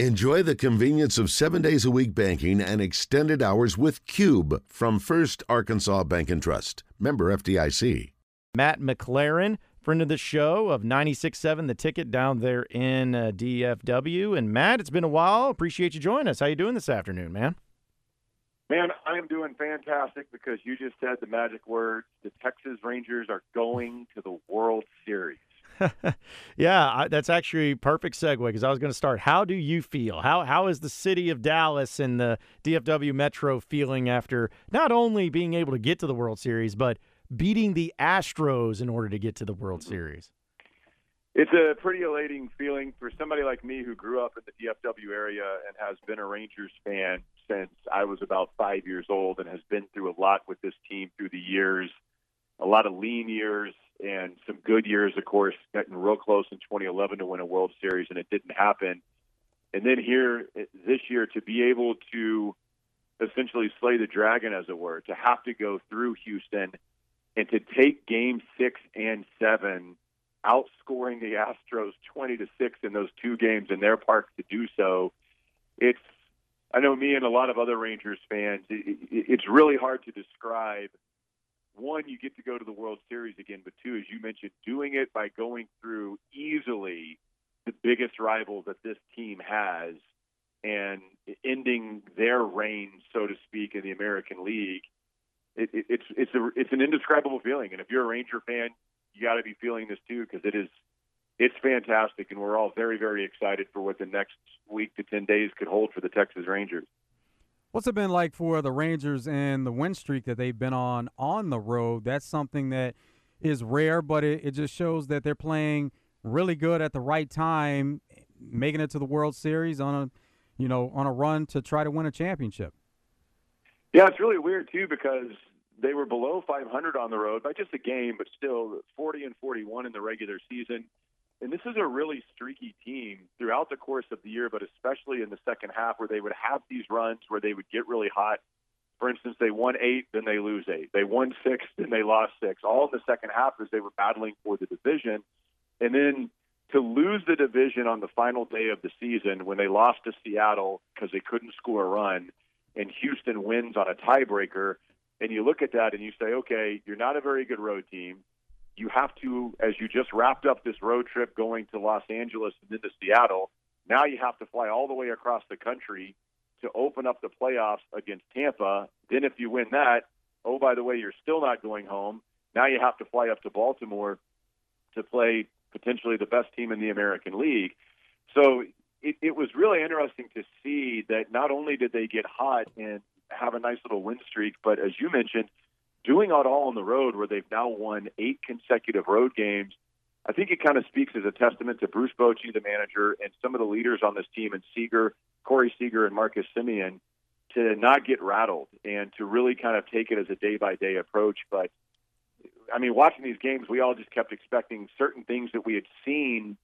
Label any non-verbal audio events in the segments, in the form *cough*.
Enjoy the convenience of seven days a week banking and extended hours with Cube from First Arkansas Bank and Trust. Member FDIC. Matt McClerin, friend of the show of 96.7 The Ticket down there in uh, DFW. And Matt, it's been a while. Appreciate you joining us. How you doing this afternoon, man? Man, I am doing fantastic because you just said the magic words. The Texas Rangers are going to the World Series. *laughs* yeah, I, that's actually perfect segue because I was going to start. How do you feel? How how is the city of Dallas and the DFW Metro feeling after not only being able to get to the World Series, but beating the Astros in order to get to the World Series? It's a pretty elating feeling for somebody like me who grew up in the DFW area and has been a Rangers fan since I was about five years old and has been through a lot with this team through the years. A lot of lean years, and some good years, of course, getting real close in 2011 to win a World Series, and it didn't happen. And then here this year to be able to essentially slay the dragon, as it were, to have to go through Houston and to take Game Six and Seven, outscoring the Astros 20 to six in those two games in their park to do so. It's I know me and a lot of other Rangers fans. It, it, it's really hard to describe one, you get to go to the World Series again, but two, as you mentioned, doing it by going through easily the biggest rival that this team has and ending their reign, so to speak, in the American League. It, it, it's it's a it's an indescribable feeling, and if you're a Ranger fan, you got to be feeling this too because it is it's fantastic, and we're all very very excited for what the next week to ten days could hold for the Texas Rangers. What's it been like for the Rangers and the win streak that they've been on on the road? That's something that is rare, but it, it just shows that they're playing really good at the right time, making it to the World Series on a you know on a run to try to win a championship. Yeah, it's really weird too because they were below 500 on the road by just a game, but still 40 and 41 in the regular season. And this is a really streaky team throughout the course of the year, but especially in the second half where they would have these runs where they would get really hot. For instance, they won eight, then they lose eight. They won six, then they lost six. All in the second half as they were battling for the division. And then to lose the division on the final day of the season when they lost to Seattle because they couldn't score a run, and Houston wins on a tiebreaker, and you look at that and you say, okay, you're not a very good road team you have to, as you just wrapped up this road trip going to Los Angeles and then to Seattle, now you have to fly all the way across the country to open up the playoffs against Tampa. Then, if you win that, oh, by the way, you're still not going home. Now you have to fly up to Baltimore to play potentially the best team in the American League. So it, it was really interesting to see that not only did they get hot and have a nice little win streak, but as you mentioned, doing it all on the road where they've now won eight consecutive road games, I think it kind of speaks as a testament to Bruce Bochy, the manager, and some of the leaders on this team, and Seager, Corey Seager, and Marcus Semien, to not get rattled and to really kind of take it as a day by day approach. But I mean, watching these games, we all just kept expecting certain things that we had seen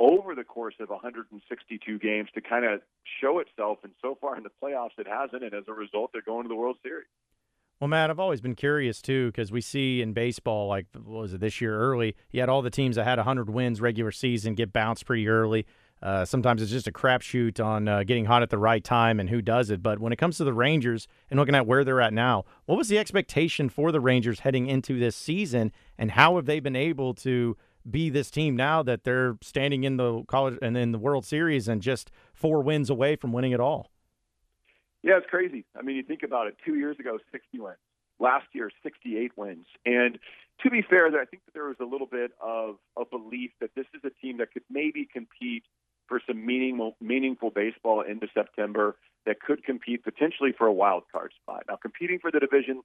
over the course of 162 games to kind of show itself. And so far in the playoffs, it hasn't. And as a result, they're going to the World Series. Well, Matt, I've always been curious too because we see in baseball, like what was it this year early? You had all the teams that had 100 wins regular season get bounced pretty early. Uh, sometimes it's just a crapshoot on uh, getting hot at the right time and who does it. But when it comes to the Rangers and looking at where they're at now, what was the expectation for the Rangers heading into this season, and how have they been able to be this team now that they're standing in the college and in the World Series and just four wins away from winning it all? Yeah, it's crazy. I mean, you think about it. Two years ago, 60 wins. Last year, 68 wins. And to be fair, I think that there was a little bit of a belief that this is a team that could maybe compete for some meaningful, meaningful baseball into September that could compete potentially for a wild card spot. Now, competing for the division,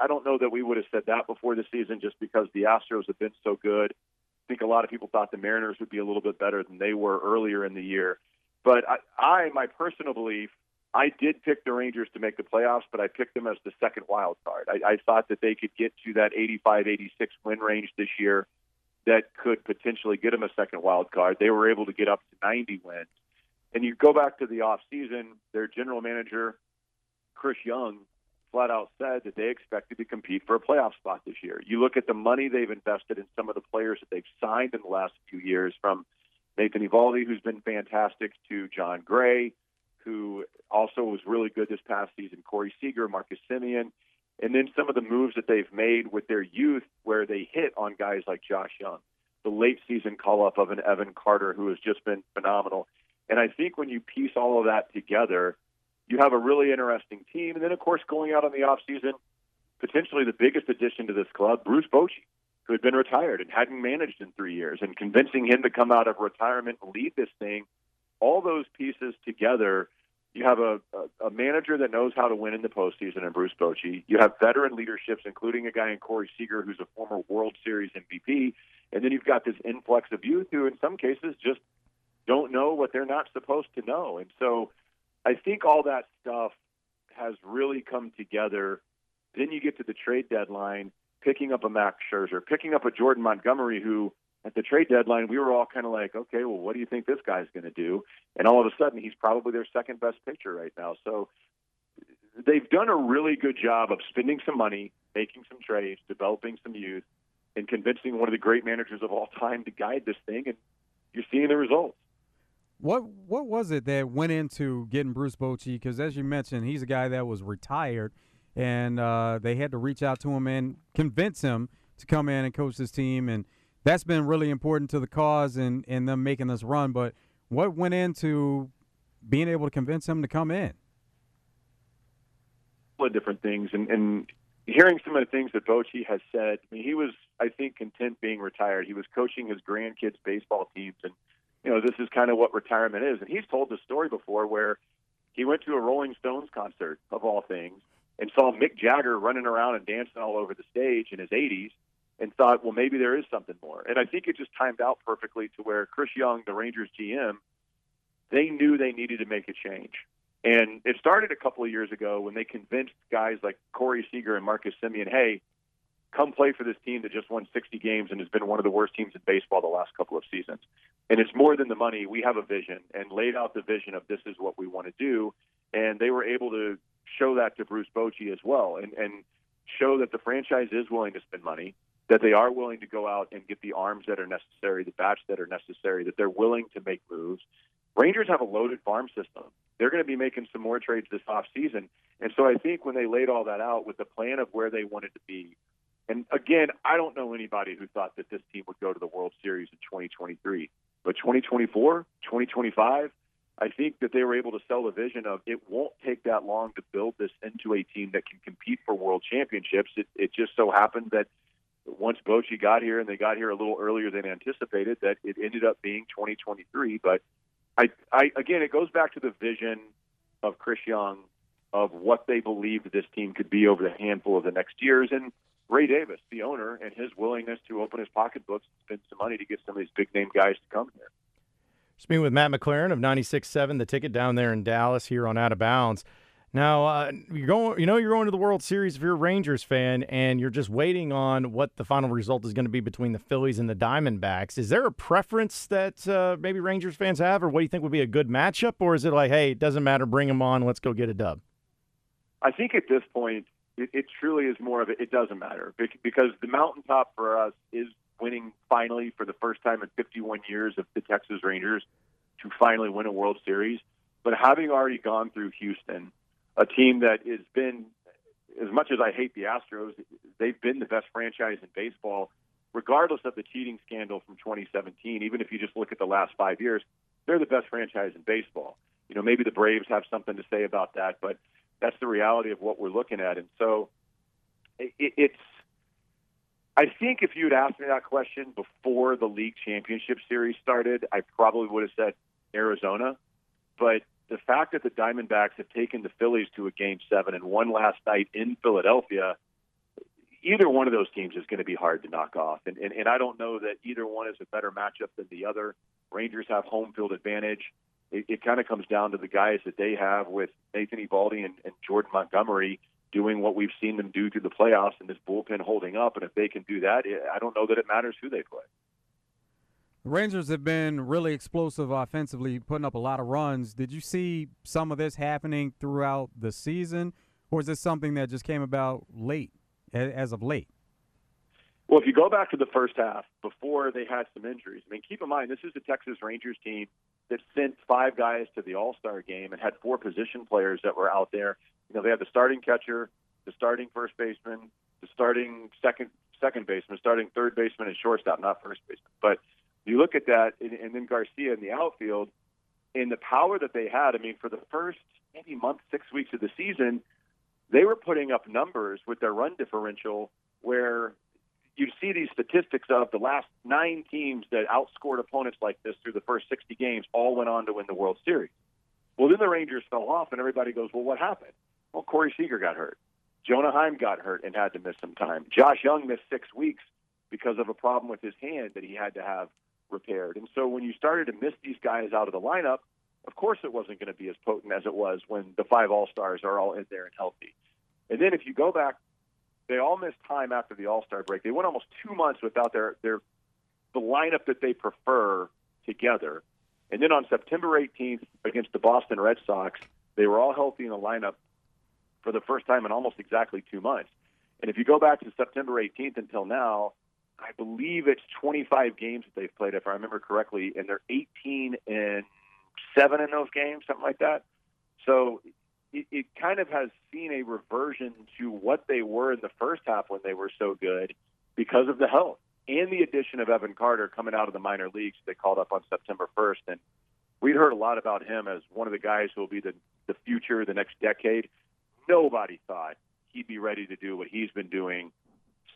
I don't know that we would have said that before the season just because the Astros have been so good. I think a lot of people thought the Mariners would be a little bit better than they were earlier in the year. But I, I my personal belief I did pick the Rangers to make the playoffs, but I picked them as the second wild card. I, I thought that they could get to that 85, 86 win range this year that could potentially get them a second wild card. They were able to get up to 90 wins. And you go back to the off season, their general manager, Chris Young, flat out said that they expected to compete for a playoff spot this year. You look at the money they've invested in some of the players that they've signed in the last few years from Nathan Eovaldi, who's been fantastic, to Jon Gray, who also was really good this past season, Corey Seager, Marcus Semien, and then some of the moves that they've made with their youth where they hit on guys like Josh Jung, the late season call up of an Evan Carter who has just been phenomenal. And I think when you piece all of that together, you have a really interesting team. And then, of course, going out on the off season, potentially the biggest addition to this club, Bruce Bochy, who had been retired and hadn't managed in three years, and convincing him to come out of retirement and lead this thing. All those pieces together, you have a, a, manager that knows how to win in the postseason in Bruce Bochy. You have veteran leaderships, including a guy in Corey Seager, who's a former World Series MVP. And then you've got this influx of youth who, in some cases, just don't know what they're not supposed to know. And so I think all that stuff has really come together. Then you get to the trade deadline, picking up a Max Scherzer, picking up a Jordan Montgomery, who at the trade deadline we were all kind of like, okay, well, what do you think this guy's going to do? And all of a sudden, he's probably their second best pitcher right now. So they've done a really good job of spending some money, making some trades, developing some youth, and convincing one of the great managers of all time to guide this thing. And you're seeing the results. What what was it that went into getting Bruce Bochy? Because as you mentioned, he's a guy that was retired, and uh, they had to reach out to him and convince him to come in and coach this team, and that's been really important to the cause and and them making this run. But what went into being able to convince him to come in? A lot of different things, and, and hearing some of the things that Bochy has said. I mean, he was, I think, content being retired. He was coaching his grandkids' baseball teams, and you know, this is kind of what retirement is. And he's told the story before where he went to a Rolling Stones concert, of all things, and saw Mick Jagger running around and dancing all over the stage in his 80s and thought, well, maybe there is something more. And I think it just timed out perfectly to where Chris Young, the Rangers GM, they knew they needed to make a change. And it started a couple of years ago when they convinced guys like Corey Seager and Marcus Semien, hey, come play for this team that just won 60 games and has been one of the worst teams in baseball the last couple of seasons. And it's more than the money. We have a vision and laid out the vision of this is what we want to do. And they were able to show that to Bruce Bochy as well and, and show that the franchise is willing to spend money, that they are willing to go out and get the arms that are necessary, the bats that are necessary, that they're willing to make moves. Rangers have a loaded farm system. They're going to be making some more trades this off season. And so I think when they laid all that out with the plan of where they wanted to be, and again, I don't know anybody who thought that this team would go to the World Series in 2023. But 2024, 2025, I think that they were able to sell the vision of it won't take that long to build this into a team that can compete for world championships. It, it just so happened that once Bochy got here and they got here a little earlier than anticipated, that it ended up being 2023. But I, I again, it goes back to the vision of Chris Young of what they believed this team could be over the handful of the next years. And Ray Davis, the owner, and his willingness to open his pocketbooks and spend some money to get some of these big name guys to come here. Speaking with Matt McClerin of 96.7, the ticket down there in Dallas here on Out of Bounds. Now uh, you're going, you know, you're going to the World Series if you're a Rangers fan, and you're just waiting on what the final result is going to be between the Phillies and the Diamondbacks. Is there a preference that uh, maybe Rangers fans have, or what do you think would be a good matchup, or is it like, hey, it doesn't matter, bring them on, let's go get a dub? I think at this point, it, it truly is more of a, it doesn't matter because the mountaintop for us is winning finally for the first time in 51 years of the Texas Rangers to finally win a World Series. But having already gone through Houston, a team that has been, as much as I hate the Astros, they've been the best franchise in baseball, regardless of the cheating scandal from 2017. Even if you just look at the last five years, they're the best franchise in baseball. You know, maybe the Braves have something to say about that, but that's the reality of what we're looking at. And so it, it's, I think if you had asked me that question before the league championship series started, I probably would have said Arizona. But the fact that the Diamondbacks have taken the Phillies to a game seven and won last night in Philadelphia, either one of those teams is going to be hard to knock off. And, and, and I don't know that either one is a better matchup than the other. Rangers have home field advantage it, it kind of comes down to the guys that they have with Nathan Eovaldi and, and Jordan Montgomery doing what we've seen them do through the playoffs and this bullpen holding up. And if they can do that, I don't know that it matters who they play. Rangers have been really explosive offensively, putting up a lot of runs. Did you see some of this happening throughout the season, or is this something that just came about late, as of late? Well, if you go back to the first half before they had some injuries, I mean, keep in mind this is the Texas Rangers team that sent five guys to the All Star game and had four position players that were out there. You know, they had the starting catcher, the starting first baseman, the starting second second baseman, starting third baseman, and shortstop, not first baseman. But you look at that, and, and then Garcia in the outfield, and the power that they had. I mean, for the first maybe month, six weeks of the season, they were putting up numbers with their run differential where you see these statistics of the last nine teams that outscored opponents like this through the first 60 games all went on to win the World Series. Well, then the Rangers fell off, and everybody goes, well, what happened? Well, Corey Seager got hurt. Jonah Heim got hurt and had to miss some time. Josh Jung missed six weeks because of a problem with his hand that he had to have repaired. And so when you started to miss these guys out of the lineup, of course it wasn't going to be as potent as it was when the five All Stars are all in there and healthy. And then if you go back, they all missed time after the All Star break. They went almost two months without their their the lineup that they prefer together. And then on September 18th against the Boston Red Sox, they were all healthy in the lineup for the first time in almost exactly two months. And if you go back to September 18th until now, I believe it's 25 games that they've played, if I remember correctly, and they're 18 and seven in those games, something like that. So it, it kind of has seen a reversion to what they were in the first half when they were so good because of the health and the addition of Evan Carter coming out of the minor leagues. They called up on September 1st, and we'd heard a lot about him as one of the guys who will be the the future, the next decade. Nobody thought he'd be ready to do what he's been doing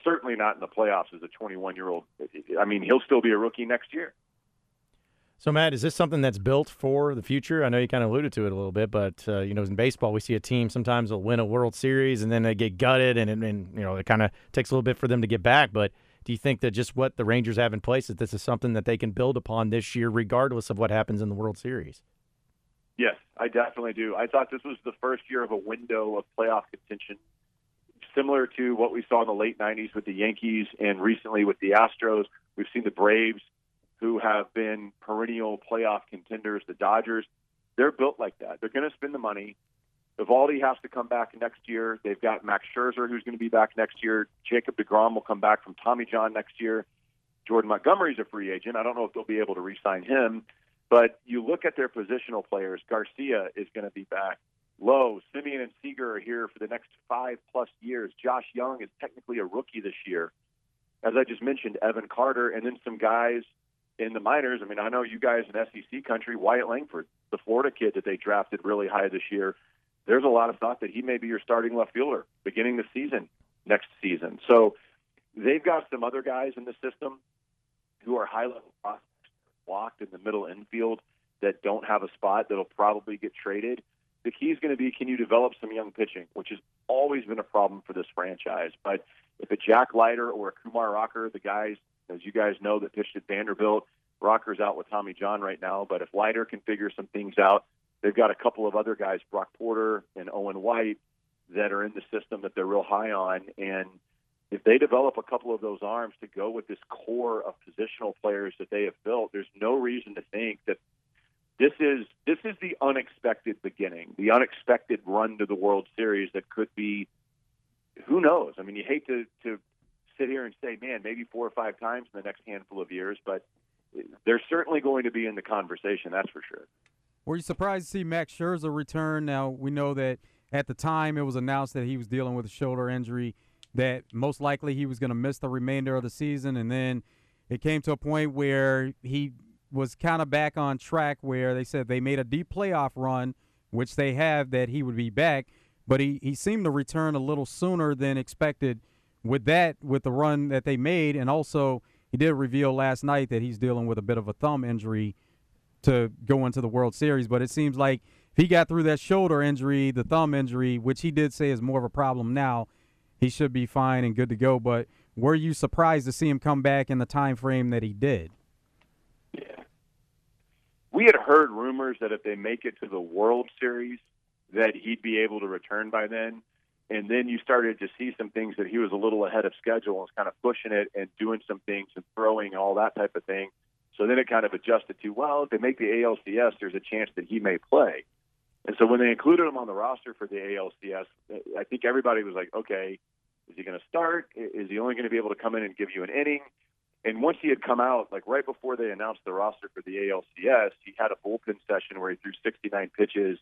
certainly not in the playoffs as a 21 year old. I mean, he'll still be a rookie next year. So, Matt, is this something that's built for the future? I know you kind of alluded to it a little bit, but uh, you know, in baseball, we see a team sometimes will win a World Series and then they get gutted, and, and you know, it kind of takes a little bit for them to get back. But do you think that just what the Rangers have in place that this is something that they can build upon this year, regardless of what happens in the World Series? Yes, I definitely do. I thought this was the first year of a window of playoff contention similar to what we saw in the late 90s with the Yankees and recently with the Astros. We've seen the Braves, who have been perennial playoff contenders, the Dodgers. They're built like that. They're going to spend the money. Eovaldi has to come back next year. They've got Max Scherzer, who's going to be back next year. Jacob DeGrom will come back from Tommy John next year. Jordan Montgomery's a free agent. I don't know if they'll be able to re-sign him. But you look at their positional players. Garcia is going to be back. Lowe, Semien, and Seager are here for the next five plus years. Josh Jung is technically a rookie this year. As I just mentioned, Evan Carter, and then some guys in the minors. I mean, I know you guys in SEC country, Wyatt Langford, the Florida kid that they drafted really high this year. There's a lot of thought that he may be your starting left fielder beginning the season next season. So they've got some other guys in the system who are high level prospects blocked in the middle infield that don't have a spot that'll probably get traded the key is going to be can you develop some young pitching, which has always been a problem for this franchise. But if a Jack Leiter or a Kumar Rocker, the guys, as you guys know, that pitched at Vanderbilt, Rocker's out with Tommy John right now. But if Leiter can figure some things out, they've got a couple of other guys, Brock Porter and Owen White, that are in the system that they're real high on. And if they develop a couple of those arms to go with this core of positional players that they have built, there's no reason to think that this is this is the unexpected beginning, the unexpected run to the World Series that could be. Who knows? I mean, you hate to to sit here and say, man, maybe four or five times in the next handful of years, but they're certainly going to be in the conversation. That's for sure. Were you surprised to see Max Scherzer return? Now we know that at the time it was announced that he was dealing with a shoulder injury, that most likely he was going to miss the remainder of the season, and then it came to a point where he was kind of back on track where they said they made a deep playoff run, which they have, that he would be back. But he, he seemed to return a little sooner than expected with that, with the run that they made. And also, he did reveal last night that he's dealing with a bit of a thumb injury to go into the World Series. But it seems like if he got through that shoulder injury, the thumb injury, which he did say is more of a problem now, he should be fine and good to go. But were you surprised to see him come back in the time frame that he did? We had heard rumors that if they make it to the World Series, that he'd be able to return by then. And then you started to see some things that he was a little ahead of schedule and was kind of pushing it and doing some things and throwing all that type of thing. So then it kind of adjusted to, well, if they make the ALCS, there's a chance that he may play. And so when they included him on the roster for the ALCS, I think everybody was like, okay, Is he going to start? Is he only going to be able to come in and give you an inning? And once he had come out, like right before they announced the roster for the ALCS, he had a bullpen session where he threw 69 pitches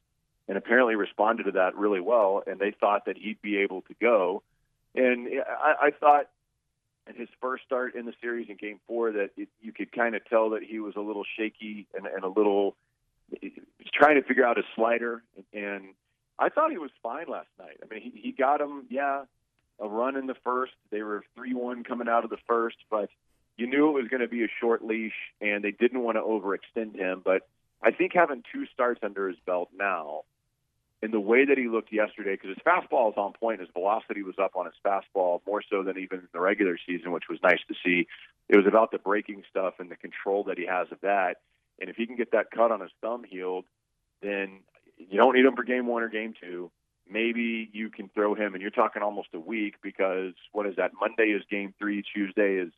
and apparently responded to that really well. And they thought that he'd be able to go. And I, I thought in his first start in the series in Game Four that it, you could kind of tell that he was a little shaky and, and a little trying to figure out his slider. And I thought he was fine last night. I mean, he, he got him, yeah, a run in the first. They were three-one coming out of the first, but you knew it was going to be a short leash, and they didn't want to overextend him. But I think having two starts under his belt now in the way that he looked yesterday, because his fastball is on point, his velocity was up on his fastball more so than even the regular season, which was nice to see. It was about the breaking stuff and the control that he has of that. And if he can get that cut on his thumb healed, then you don't need him for game one or game two. Maybe you can throw him, and you're talking almost a week because what is that? Monday is game three, Tuesday is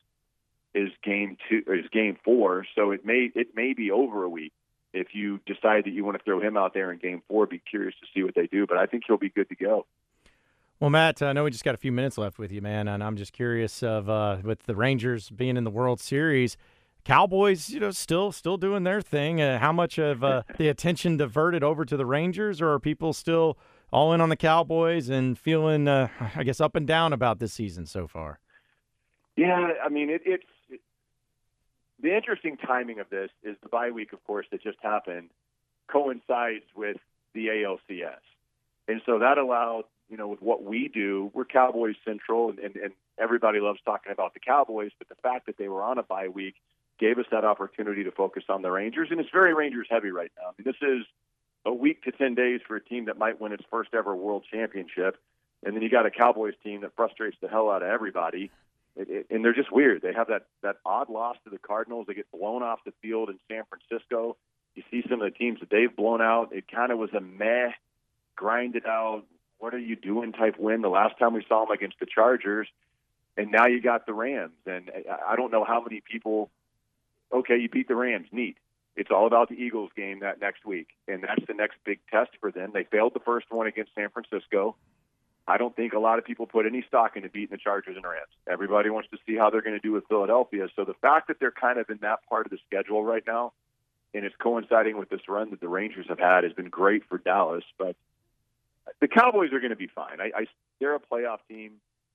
is game two, is game four. So it may it may be over a week if you decide that you want to throw him out there in game four, be curious to see what they do. But I think he'll be good to go. Well, Matt, I know we just got a few minutes left with you, man, and I'm just curious of uh, with the Rangers being in the World Series, Cowboys, you know, still still doing their thing. Uh, how much of uh, *laughs* the attention diverted over to the Rangers, or are people still all in on the Cowboys and feeling, uh, I guess, up and down about this season so far? Yeah, I mean, it, it's the interesting timing of this is the bye week, of course, that just happened coincides with the ALCS. And so that allowed, you know, with what we do, we're Cowboys Central, and, and, and everybody loves talking about the Cowboys, but the fact that they were on a bye week gave us that opportunity to focus on the Rangers. And it's very Rangers heavy right now. I mean, this is a week to 10 days for a team that might win its first ever world championship. And then you got a Cowboys team that frustrates the hell out of everybody. It, it, and they're just weird. They have that that odd loss to the Cardinals. They get blown off the field in San Francisco. You see some of the teams that they've blown out. It kind of was a meh, grinded out. What are you doing? Type win. The last time we saw them against the Chargers, and now you got the Rams. And I don't know how many people. Okay, you beat the Rams. Neat. It's all about the Eagles game that next week, and that's the next big test for them. They failed the first one against San Francisco. I don't think a lot of people put any stock into beating the Chargers and Rams. Everybody wants to see how they're going to do with Philadelphia. So the fact that they're kind of in that part of the schedule right now, and it's coinciding with this run that the Rangers have had, has been great for Dallas. But the Cowboys are going to be fine. I, I they're a playoff team,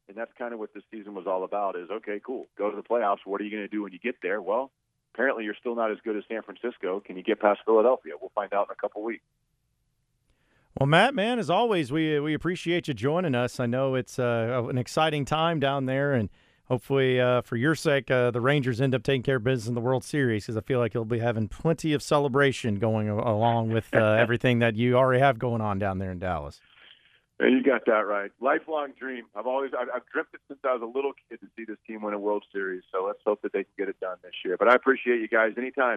and that's kind of what this season was all about. Is okay, cool, go to the playoffs. What are you going to do when you get there? Well, apparently you're still not as good as San Francisco. Can you get past Philadelphia? We'll find out in a couple weeks. Well, Matt, man, as always, we we appreciate you joining us. I know it's uh, an exciting time down there, and hopefully, uh, for your sake, uh, the Rangers end up taking care of business in the World Series because I feel like you'll be having plenty of celebration going along with uh, *laughs* everything that you already have going on down there in Dallas. And You got that right. Lifelong dream. I've always I've, I've dreamt it since I was a little kid to see this team win a World Series. So let's hope that they can get it done this year. But I appreciate you guys anytime.